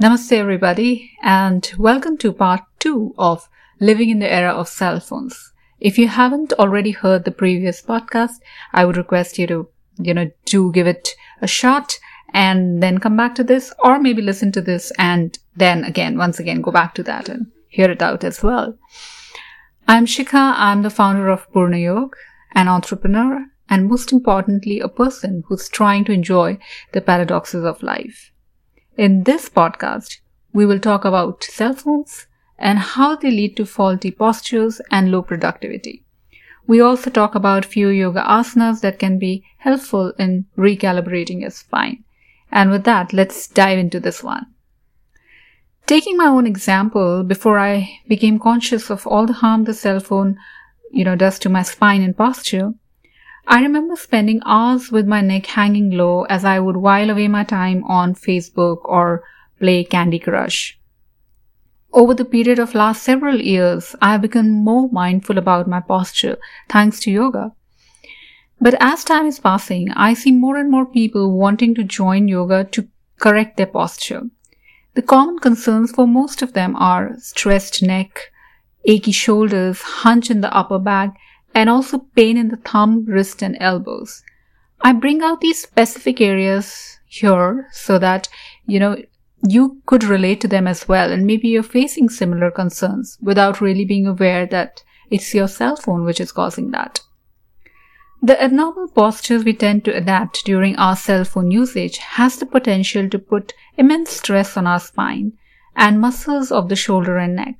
Namaste, everybody, and welcome to part two of Living in the Era of Cell Phones. If you haven't already heard the previous podcast, I would request you to, you know, do give it a shot and then come back to this, or maybe listen to this and then again, once again, go back to that and hear it out as well. I'm Shikha. I'm the founder of Purna Yog, an entrepreneur, and most importantly, a person who's trying to enjoy the paradoxes of life. In this podcast, we will talk about cell phones and how they lead to faulty postures and low productivity. We also talk about few yoga asanas that can be helpful in recalibrating your spine. And with that, let's dive into this one. Taking my own example, before I became conscious of all the harm the cell phone, you know, does to my spine and posture, I remember spending hours with my neck hanging low as I would while away my time on Facebook or play Candy Crush. Over the period of last several years, I have become more mindful about my posture thanks to yoga. But as time is passing, I see more and more people wanting to join yoga to correct their posture. The common concerns for most of them are stressed neck, achy shoulders, hunch in the upper back, and also pain in the thumb, wrist, and elbows. I bring out these specific areas here so that, you know, you could relate to them as well. And maybe you're facing similar concerns without really being aware that it's your cell phone which is causing that. The abnormal postures we tend to adapt during our cell phone usage has the potential to put immense stress on our spine and muscles of the shoulder and neck.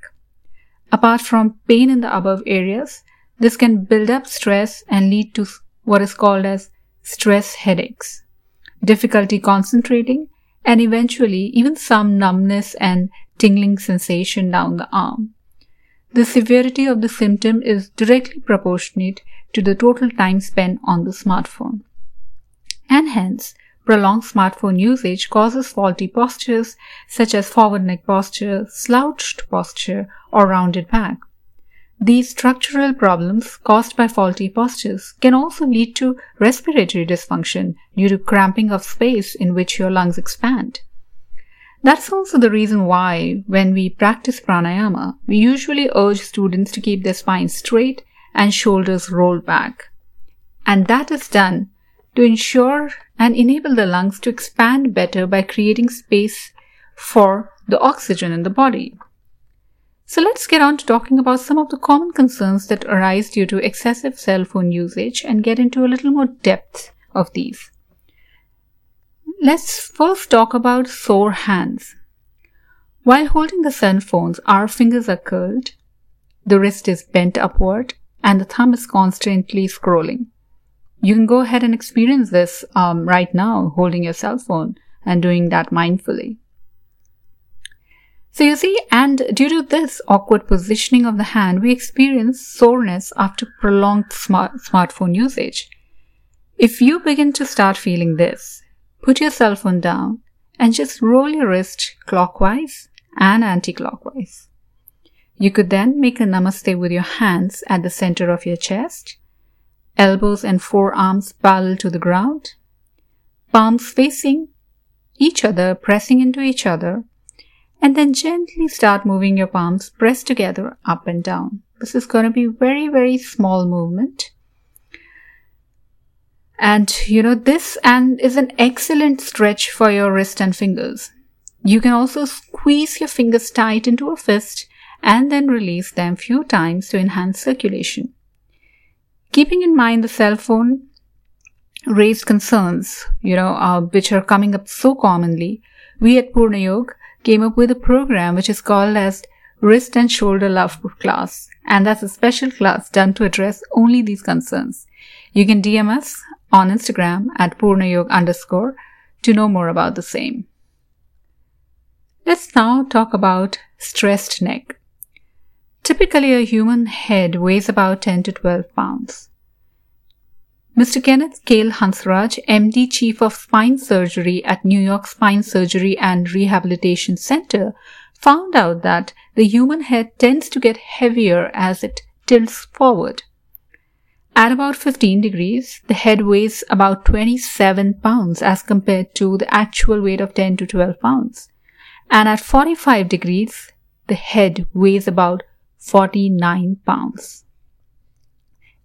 Apart from pain in the above areas, this can build up stress and lead to what is called as stress headaches, difficulty concentrating, and eventually even some numbness and tingling sensation down the arm. The severity of the symptom is directly proportionate to the total time spent on the smartphone. And hence, prolonged smartphone usage causes faulty postures such as forward neck posture, slouched posture, or rounded back. These structural problems caused by faulty postures can also lead to respiratory dysfunction due to cramping of space in which your lungs expand. That's also the reason why, when we practice pranayama, we usually urge students to keep their spine straight and shoulders rolled back. And that is done to ensure and enable the lungs to expand better by creating space for the oxygen in the body. So let's get on to talking about some of the common concerns that arise due to excessive cell phone usage and get into a little more depth of these. Let's first talk about sore hands. While holding the cell phones, our fingers are curled, the wrist is bent upward, and the thumb is constantly scrolling. You can go ahead and experience this um, right now, holding your cell phone and doing that mindfully. So you see, and due to this awkward positioning of the hand, we experience soreness after prolonged smart- smartphone usage. If you begin to start feeling this, put your cell phone down and just roll your wrist clockwise and anti-clockwise. You could then make a namaste with your hands at the center of your chest, elbows and forearms parallel to the ground, palms facing each other, pressing into each other, and then gently start moving your palms pressed together up and down. This is going to be very, very small movement. And you know, this and is an excellent stretch for your wrist and fingers. You can also squeeze your fingers tight into a fist and then release them few times to enhance circulation. Keeping in mind the cell phone raised concerns, you know, uh, which are coming up so commonly, we at Purna Yoga came up with a program which is called as Wrist and Shoulder Love class. And that's a special class done to address only these concerns. You can DM us on Instagram at purnayog underscore to know more about the same. Let's now talk about stressed neck. Typically, a human head weighs about 10 to 12 pounds. Mr. Kenneth Kale Hansraj, MD Chief of Spine Surgery at New York Spine Surgery and Rehabilitation Center, found out that the human head tends to get heavier as it tilts forward. At about 15 degrees, the head weighs about 27 pounds as compared to the actual weight of 10 to 12 pounds. And at 45 degrees, the head weighs about 49 pounds.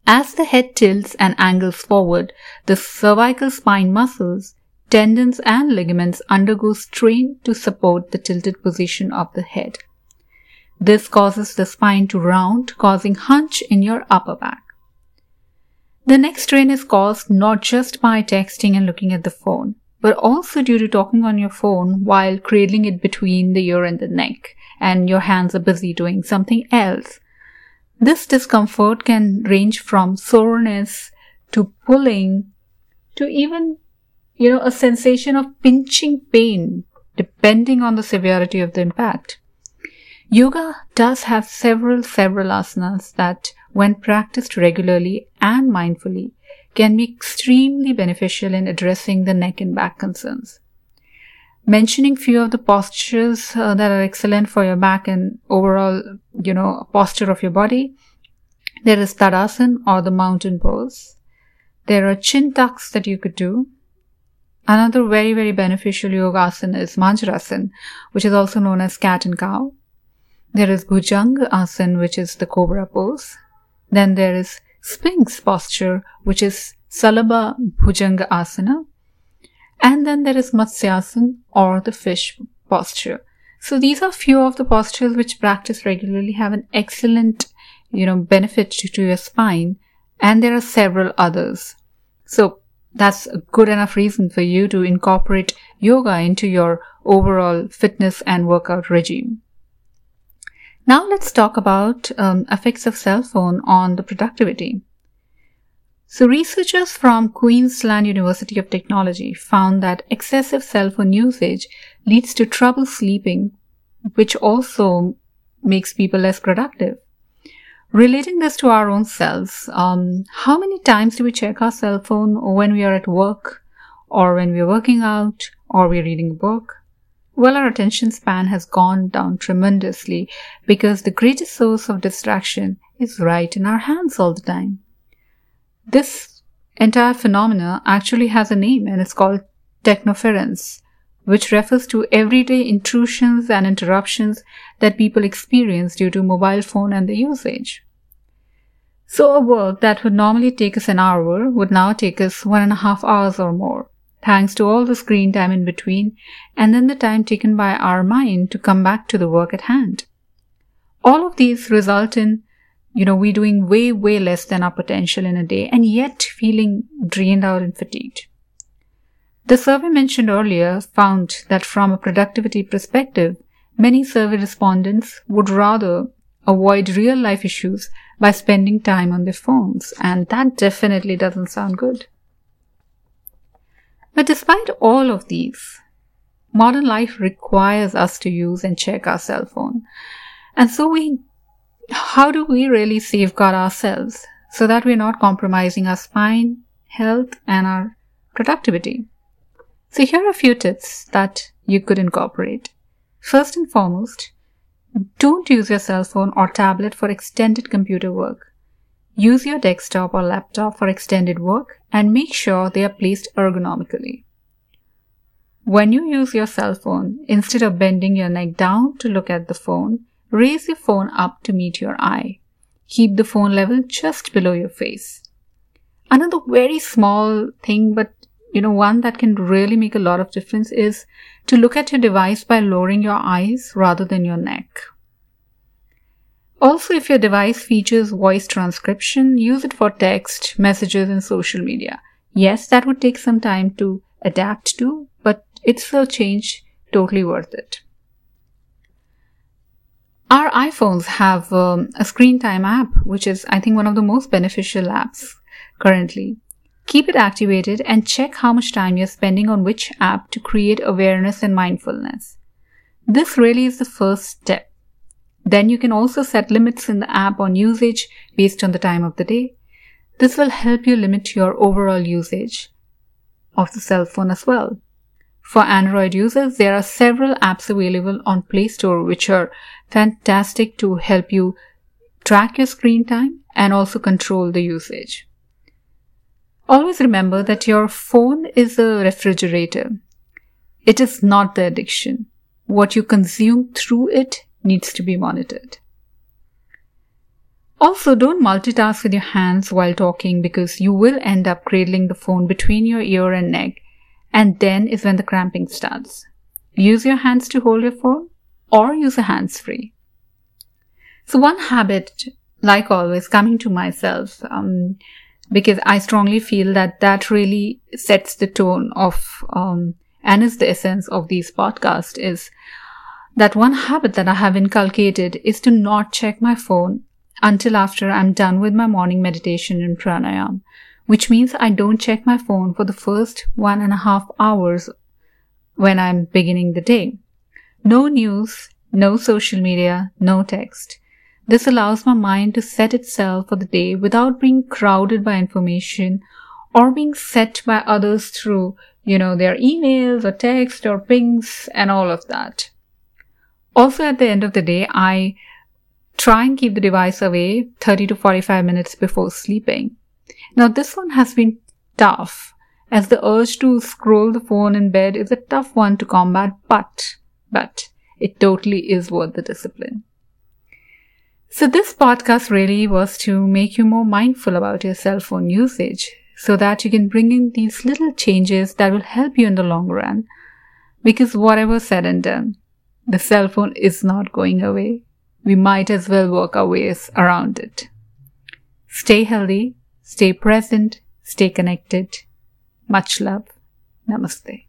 As the head tilts and angles forward, the cervical spine muscles, tendons, and ligaments undergo strain to support the tilted position of the head. This causes the spine to round, causing hunch in your upper back. The neck strain is caused not just by texting and looking at the phone, but also due to talking on your phone while cradling it between the ear and the neck, and your hands are busy doing something else. This discomfort can range from soreness to pulling to even, you know, a sensation of pinching pain, depending on the severity of the impact. Yoga does have several, several asanas that, when practiced regularly and mindfully, can be extremely beneficial in addressing the neck and back concerns. Mentioning few of the postures uh, that are excellent for your back and overall, you know, posture of your body. There is Tadasana or the mountain pose. There are chin tucks that you could do. Another very, very beneficial yoga asana is Marjarasan, which is also known as cat and cow. There is Bhujanga asana, which is the cobra pose. Then there is Sphinx posture, which is Salamba Bhujanga Asana. And then there is Matsyasana or the fish posture. So these are few of the postures which practice regularly have an excellent, you know, benefit to, to your spine. And there are several others. So that's a good enough reason for you to incorporate yoga into your overall fitness and workout regime. Now let's talk about um, effects of cell phone on the productivity. So researchers from Queensland University of Technology found that excessive cell phone usage leads to trouble sleeping, which also makes people less productive. Relating this to our own selves, um, how many times do we check our cell phone when we are at work, or when we are working out, or we're reading a book? Well, our attention span has gone down tremendously because the greatest source of distraction is right in our hands all the time. This entire phenomena actually has a name and it's called technoference, which refers to everyday intrusions and interruptions that people experience due to mobile phone and the usage. So a work that would normally take us an hour would now take us one and a half hours or more thanks to all the screen time in between, and then the time taken by our mind to come back to the work at hand. All of these result in, you know, we're doing way, way less than our potential in a day and yet feeling drained out and fatigued. The survey mentioned earlier found that from a productivity perspective, many survey respondents would rather avoid real life issues by spending time on their phones, and that definitely doesn't sound good. But despite all of these, modern life requires us to use and check our cell phone. And so we, how do we really safeguard ourselves so that we're not compromising our spine, health, and our productivity? So here are a few tips that you could incorporate. First and foremost, don't use your cell phone or tablet for extended computer work. Use your desktop or laptop for extended work and make sure they are placed ergonomically. When you use your cell phone, instead of bending your neck down to look at the phone, raise your phone up to meet your eye. Keep the phone level just below your face. Another very small thing, but you know, one that can really make a lot of difference is to look at your device by lowering your eyes rather than your neck. Also, if your device features voice transcription, use it for text, messages, and social media. Yes, that would take some time to adapt to, but it's a change totally worth it. Our iPhones have um, a screen time app, which is, I think, one of the most beneficial apps currently. Keep it activated and check how much time you're spending on which app to create awareness and mindfulness. This really is the first step. Then you can also set limits in the app on usage based on the time of the day. This will help you limit your overall usage of the cell phone as well. For Android users, there are several apps available on Play Store which are fantastic to help you track your screen time and also control the usage. Always remember that your phone is a refrigerator. It is not the addiction. what you consume through it needs to be monitored. Also, don't multitask with your hands while talking because you will end up cradling the phone between your ear and neck, and then is when the cramping starts. Use your hands to hold your phone or use a hands free. So, one habit, like always, coming to myself, um, because I strongly feel that that really sets the tone of um, and is the essence of these podcasts is that one habit that I have inculcated is to not check my phone until after I'm done with my morning meditation and pranayam, which means I don't check my phone for the first one and a half hours when I'm beginning the day. No news, no social media, no text. This allows my mind to set itself for the day without being crowded by information or being set by others through, you know, their emails or text or pings and all of that. Also, at the end of the day, I Try and keep the device away 30 to 45 minutes before sleeping. Now, this one has been tough, as the urge to scroll the phone in bed is a tough one to combat, but, but, it totally is worth the discipline. So, this podcast really was to make you more mindful about your cell phone usage so that you can bring in these little changes that will help you in the long run. Because, whatever said and done, the cell phone is not going away we might as well work our ways around it. Stay healthy, stay present, stay connected. Much love. Namaste.